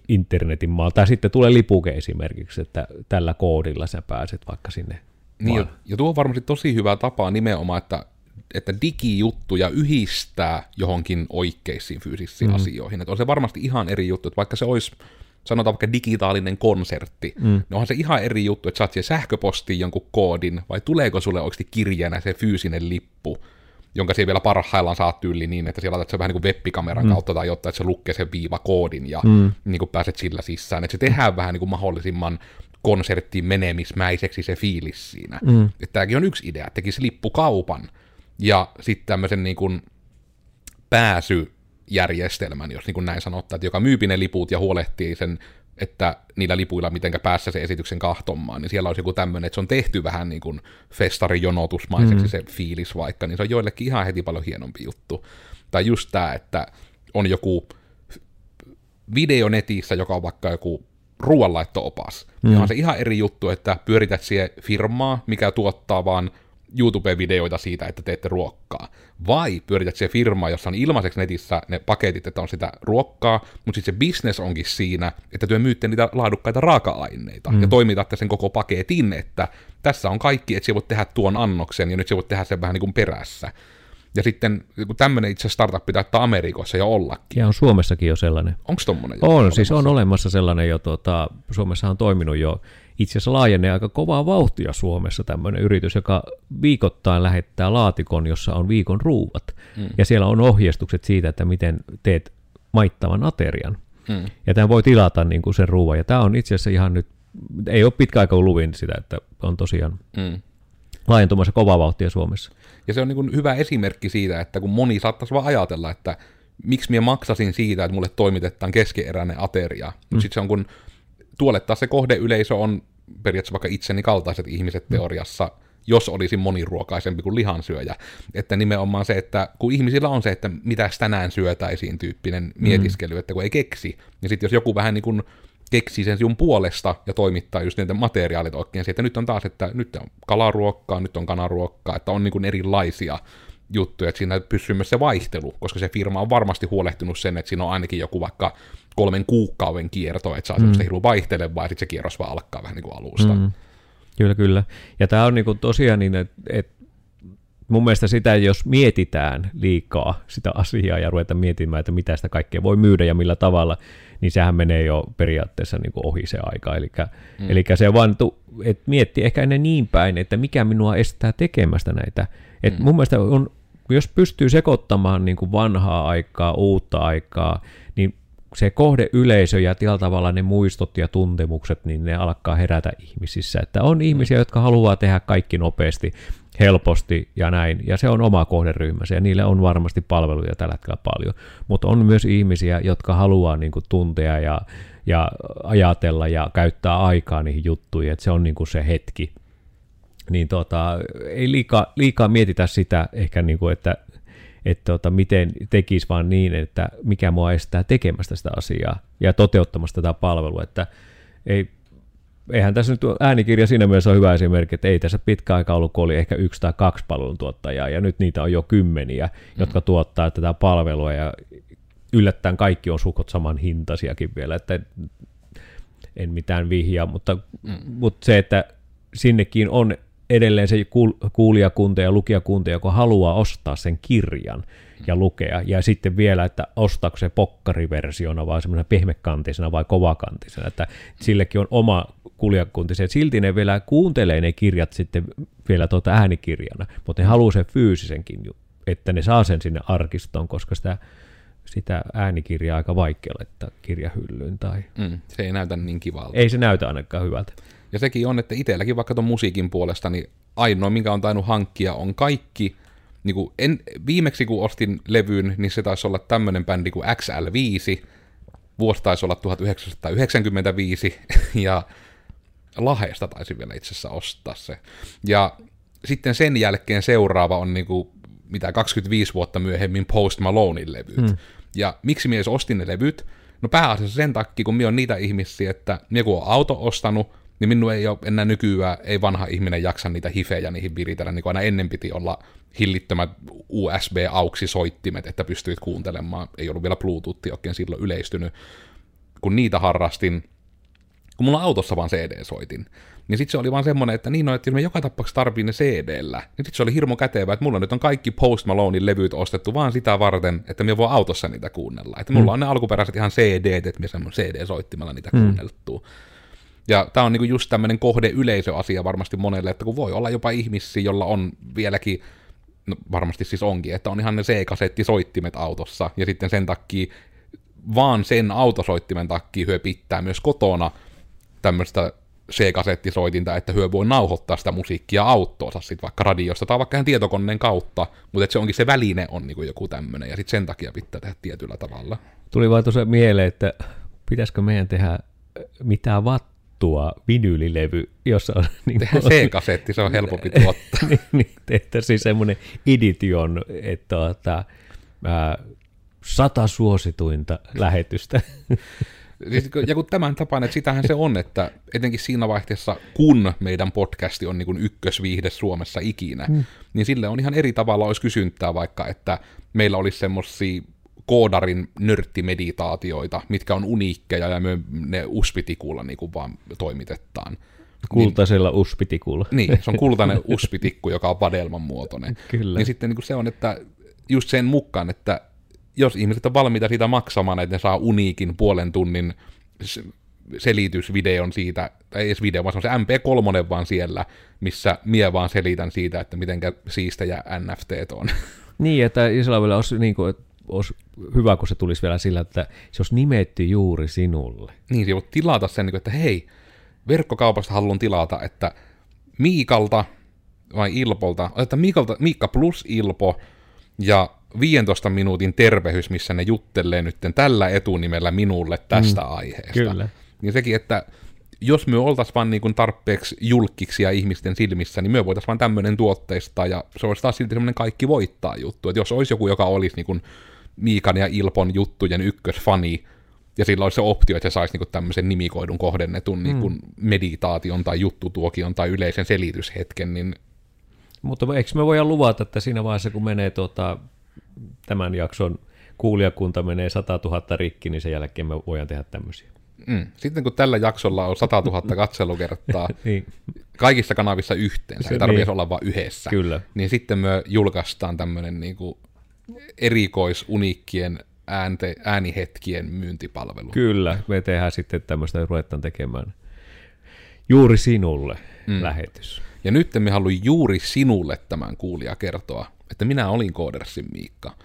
internetin maalle. Tai sitten tulee lipuke esimerkiksi, että tällä koodilla sä pääset vaikka sinne niin, ja, ja tuo on varmasti tosi hyvä tapa nimenomaan, että, että digijuttuja yhdistää johonkin oikeisiin fyysisiin mm. asioihin. Että on se varmasti ihan eri juttu, että vaikka se olisi sanotaan vaikka digitaalinen konsertti, mm. niin onhan se ihan eri juttu, että saat siihen sähköpostiin jonkun koodin, vai tuleeko sulle oikeasti kirjeenä se fyysinen lippu, jonka siellä vielä parhaillaan saat tyyli niin, että siellä laitat se vähän niin kuin webbikameran mm. kautta tai jotta, että se lukee sen viivakoodin ja mm. niin kuin pääset sillä sisään. Että se tehdään vähän niin kuin mahdollisimman konserttiin menemismäiseksi se fiilis siinä. Mm. Että tämäkin on yksi idea, että tekisi lippukaupan ja sitten tämmöisen niin kuin pääsyjärjestelmän, jos niin kuin näin sanottaa, että joka myypi ne liput ja huolehtii sen, että niillä lipuilla mitenkä päässä se esityksen kahtomaan, niin siellä olisi joku tämmöinen, että se on tehty vähän niin kuin festarijonotusmaiseksi mm. se fiilis vaikka, niin se on joillekin ihan heti paljon hienompi juttu. Tai just tämä, että on joku video netissä, joka on vaikka joku ruoanlaitto-opas. Mm. Ja on se ihan eri juttu, että pyörität siihen firmaa, mikä tuottaa vaan YouTube-videoita siitä, että teette ruokkaa. Vai pyörität siihen firmaa, jossa on ilmaiseksi netissä ne paketit, että on sitä ruokkaa, mutta sitten se business onkin siinä, että työ myytte niitä laadukkaita raaka-aineita mm. ja toimitatte sen koko paketin, että tässä on kaikki, että sä voit tehdä tuon annoksen ja nyt sä voit tehdä sen vähän niin kuin perässä. Ja sitten kun tämmöinen itse startup pitää Amerikoissa jo ollakin. Ja on Suomessakin jo sellainen. Onko tuommoinen? On, olemassa? siis on olemassa sellainen jo, tuota, Suomessa on toiminut jo itse asiassa laajenee aika kovaa vauhtia Suomessa tämmöinen yritys, joka viikoittain lähettää laatikon, jossa on viikon ruuvat. Mm. Ja siellä on ohjeistukset siitä, että miten teet maittavan aterian. Mm. Ja tämä voi tilata niin kuin sen ruuan. Ja tämä on itse asiassa ihan nyt, ei ole pitkä aika luvin sitä, että on tosiaan mm. laajentumassa kovaa vauhtia Suomessa. Ja se on niin hyvä esimerkki siitä, että kun moni saattaisi vaan ajatella, että miksi minä maksasin siitä, että mulle toimitetaan keskeeräinen ateria. Mm. Mutta sitten se on, kun tuolle taas se kohdeyleisö on periaatteessa vaikka itseni kaltaiset ihmiset mm. teoriassa, jos olisi moniruokaisempi kuin lihansyöjä. Että nimenomaan se, että kun ihmisillä on se, että mitä tänään syötäisiin tyyppinen mm. mietiskely, että kun ei keksi, niin sitten jos joku vähän niin kuin keksii sen sinun puolesta ja toimittaa just niitä materiaalit oikein että nyt on taas, että nyt on kalaruokkaa, nyt on kanaruokkaa, että on niin kuin erilaisia juttuja, että siinä pysyy myös se vaihtelu, koska se firma on varmasti huolehtinut sen, että siinä on ainakin joku vaikka kolmen kuukauden kierto, että saa mm. semmoista hirveän vaihtelevaa, ja sitten se kierros vaan alkaa vähän niin kuin alusta. Mm. Kyllä, kyllä. Ja tämä on niin kuin tosiaan niin, että, että mun mielestä sitä, jos mietitään liikaa sitä asiaa ja ruvetaan miettimään, että mitä sitä kaikkea voi myydä ja millä tavalla, niin sehän menee jo periaatteessa niin kuin ohi se aika. Eli, mm. eli se vaan, että mietti ehkä ennen niin päin, että mikä minua estää tekemästä näitä. Et mm. Mun mielestä on, jos pystyy sekoittamaan niin kuin vanhaa aikaa, uutta aikaa, niin se kohdeyleisö ja tällä tavalla ne muistot ja tuntemukset, niin ne alkaa herätä ihmisissä. Että on ihmisiä, jotka haluaa tehdä kaikki nopeasti, helposti ja näin. Ja se on oma kohderyhmänsä ja niille on varmasti palveluja tällä hetkellä paljon. Mutta on myös ihmisiä, jotka haluaa niin kuin, tuntea ja, ja ajatella ja käyttää aikaa niihin juttuihin, että se on niin kuin, se hetki. Niin tota, ei liikaa, liikaa mietitä sitä ehkä, niin kuin, että että tota, miten tekisi vaan niin, että mikä mua estää tekemästä sitä asiaa ja toteuttamasta tätä palvelua, että ei, eihän tässä nyt äänikirja siinä mielessä on hyvä esimerkki, että ei tässä pitkä aika ollut, kun oli ehkä yksi tai kaksi palveluntuottajaa, ja nyt niitä on jo kymmeniä, mm. jotka tuottaa tätä palvelua, ja yllättäen kaikki on sukot saman hintaisiakin vielä, että en mitään vihjaa, mutta, mm. mutta se, että sinnekin on edelleen se kuulijakunta ja lukijakunta, joka haluaa ostaa sen kirjan ja lukea, ja sitten vielä, että ostaako se pokkariversiona vai semmoisena pehmekantisena vai kovakantisena, että sillekin on oma kuulijakunti, se silti ne vielä kuuntelee ne kirjat sitten vielä tuota äänikirjana, mutta ne haluaa sen fyysisenkin, että ne saa sen sinne arkistoon, koska sitä sitä äänikirjaa aika vaikea laittaa kirjahyllyyn. Tai... Mm, se ei näytä niin kivalta. Ei se näytä ainakaan hyvältä. Ja sekin on, että itselläkin vaikka tuon musiikin puolesta, niin ainoa, minkä on tainnut hankkia, on kaikki. Niin kuin en, viimeksi kun ostin levyyn, niin se taisi olla tämmöinen bändi kuin XL5. Vuosi taisi olla 1995, ja Laheesta taisi vielä itse asiassa ostaa se. Ja sitten sen jälkeen seuraava on niin kuin, mitä 25 vuotta myöhemmin Post Malonein levyt. Hmm. Ja miksi mies ostin ne levyt? No pääasiassa sen takia, kun minä on niitä ihmisiä, että minä kun on auto ostanut, niin minun ei ole enää nykyään, ei vanha ihminen jaksa niitä hifejä niihin viritellä, niin kuin aina ennen piti olla hillittömät USB-auksisoittimet, että pystyit kuuntelemaan, ei ollut vielä Bluetooth oikein silloin yleistynyt, kun niitä harrastin, kun mulla autossa vaan CD-soitin, niin sitten se oli vaan semmoinen, että niin no, että jos me joka tapauksessa tarvii ne CD-llä, niin sitten se oli hirmo kätevä, että mulla nyt on kaikki Post Malonein levyt ostettu vaan sitä varten, että me voi autossa niitä kuunnella. Että mulla mm. on ne alkuperäiset ihan CD, että me semmoinen CD-soittimella niitä mm. kuunneltuu. Ja tämä on niinku just tämmöinen kohde-yleisöasia varmasti monelle, että kun voi olla jopa ihmisiä, jolla on vieläkin, no varmasti siis onkin, että on ihan ne C-kasettisoittimet autossa, ja sitten sen takia, vaan sen autosoittimen takia hyö pitää myös kotona tämmöistä C-kasettisoitinta, että hyö voi nauhoittaa sitä musiikkia autoonsa sitten vaikka radiosta tai vaikka tietokoneen kautta, mutta että se onkin se väline on niinku joku tämmöinen, ja sitten sen takia pitää tehdä tietyllä tavalla. Tuli vaan tuossa mieleen, että pitäisikö meidän tehdä mitä vat tuo vinyylilevy, jossa on... Niin Tehdään C-kasetti, se on helpompi tuottaa. niin, niin tehtäisiin semmoinen edition, että tuota, ää, sata suosituinta lähetystä. Siis ja kun tämän tapaan, että sitähän se on, että etenkin siinä vaiheessa, kun meidän podcasti on niin kuin ykkösviihde Suomessa ikinä, mm. niin sille on ihan eri tavalla olisi kysyntää vaikka, että meillä olisi semmoisia koodarin nörttimeditaatioita, mitkä on uniikkeja ja me ne uspitikulla niin kuin vaan toimitetaan. Kultaisella niin, uspitikulla. Niin, se on kultainen uspitikku, joka on vadelman muotoinen. Kyllä. Niin sitten niin kuin se on, että just sen mukaan, että jos ihmiset on valmiita siitä maksamaan, että ne saa uniikin puolen tunnin selitysvideon siitä, tai ei edes video, vaan se on se MP3 vaan siellä, missä mie vaan selitän siitä, että miten siistejä NFT on. Niin, että Israelilla olisi, niin kuin, olisi hyvä, kun se tulisi vielä sillä, että se olisi nimetty juuri sinulle. Niin, se voit tilata sen, niin että hei, verkkokaupasta haluan tilata, että Miikalta vai Ilpolta, että Miikalta, Miikka plus Ilpo ja 15 minuutin tervehys, missä ne juttelee nyt tällä etunimellä minulle tästä mm, aiheesta. Kyllä. Niin sekin, että jos me oltaisiin vaan niin tarpeeksi julkiksi ja ihmisten silmissä, niin me voitaisiin vaan tämmöinen tuotteista, ja se olisi taas silti semmoinen kaikki voittaa juttu. Että jos olisi joku, joka olisi niin kuin Miikan ja Ilpon juttujen ykkösfani, ja sillä olisi se optio, että se saisi niin tämmöisen nimikoidun kohdennetun niin mm. meditaation tai juttutuokion tai yleisen selityshetken, niin mutta eikö me voida luvata, että siinä vaiheessa, kun menee tuota, tämän jakson kuulijakunta menee 100 000 rikki, niin sen jälkeen me voidaan tehdä tämmöisiä. Mm. Sitten kun tällä jaksolla on 100 000 katselukertaa niin. kaikissa kanavissa yhteensä, se, ei tarvitse niin. olla vain yhdessä, Kyllä. niin sitten me julkaistaan tämmöinen niin kuin erikoisuniikkien äänte, äänihetkien myyntipalvelu. Kyllä, me tehdään sitten tämmöistä, ruvetaan tekemään juuri sinulle mm. lähetys. Ja nyt me haluan juuri sinulle tämän kuulia kertoa, että minä olin Koodersin Miikka.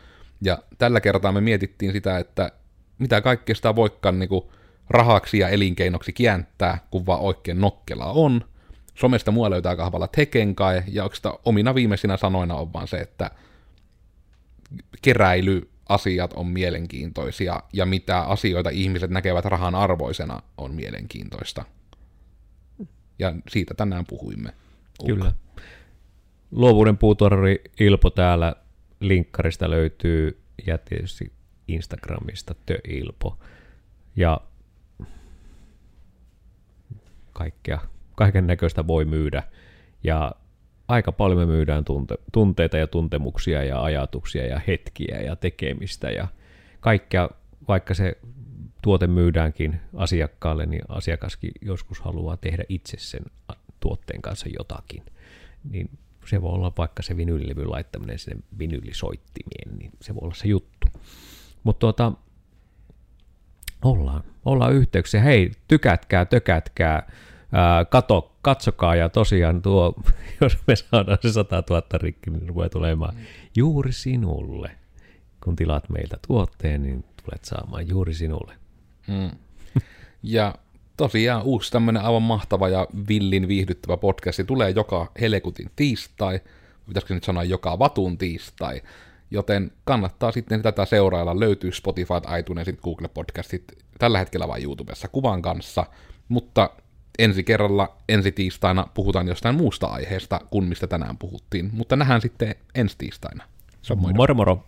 Ja tällä kertaa me mietittiin sitä, että mitä kaikkea sitä voikaan niin rahaksi ja elinkeinoksi kiänttää, kun vaan oikein nokkelaa on. Somesta mua löytää kahvalla Tekenkai, ja oikeastaan omina viimeisinä sanoina on vaan se, että keräilyasiat on mielenkiintoisia, ja mitä asioita ihmiset näkevät rahan arvoisena on mielenkiintoista. Ja siitä tänään puhuimme. Ukka. Kyllä. Luovuuden puutorri Ilpo täällä linkkarista löytyy ja tietysti Instagramista Ilpo. Ja kaikkea, kaiken näköistä voi myydä. Ja aika paljon me myydään tunte, tunteita ja tuntemuksia ja ajatuksia ja hetkiä ja tekemistä ja kaikkea, vaikka se tuote myydäänkin asiakkaalle, niin asiakaskin joskus haluaa tehdä itse sen tuotteen kanssa jotakin. Niin se voi olla vaikka se vinyylilevyn laittaminen sinne vinyylisoittimien, niin se voi olla se juttu. Mutta tuota, ollaan, ollaan yhteyksiä. Hei, tykätkää, tökätkää, ää, kato, katsokaa ja tosiaan tuo, jos me saadaan se 100 000 rikki, niin rupeaa tulemaan juuri sinulle. Kun tilaat meiltä tuotteen, niin tulet saamaan juuri sinulle. Hmm. Ja tosiaan uusi tämmöinen aivan mahtava ja villin viihdyttävä podcasti tulee joka helekutin tiistai, pitäisikö nyt sanoa joka vatun tiistai, joten kannattaa sitten tätä seurailla, löytyy Spotify, iTunes, Google Podcastit, tällä hetkellä vain YouTubessa kuvan kanssa, mutta ensi kerralla, ensi tiistaina puhutaan jostain muusta aiheesta kuin mistä tänään puhuttiin, mutta nähdään sitten ensi tiistaina. Se on moro moro!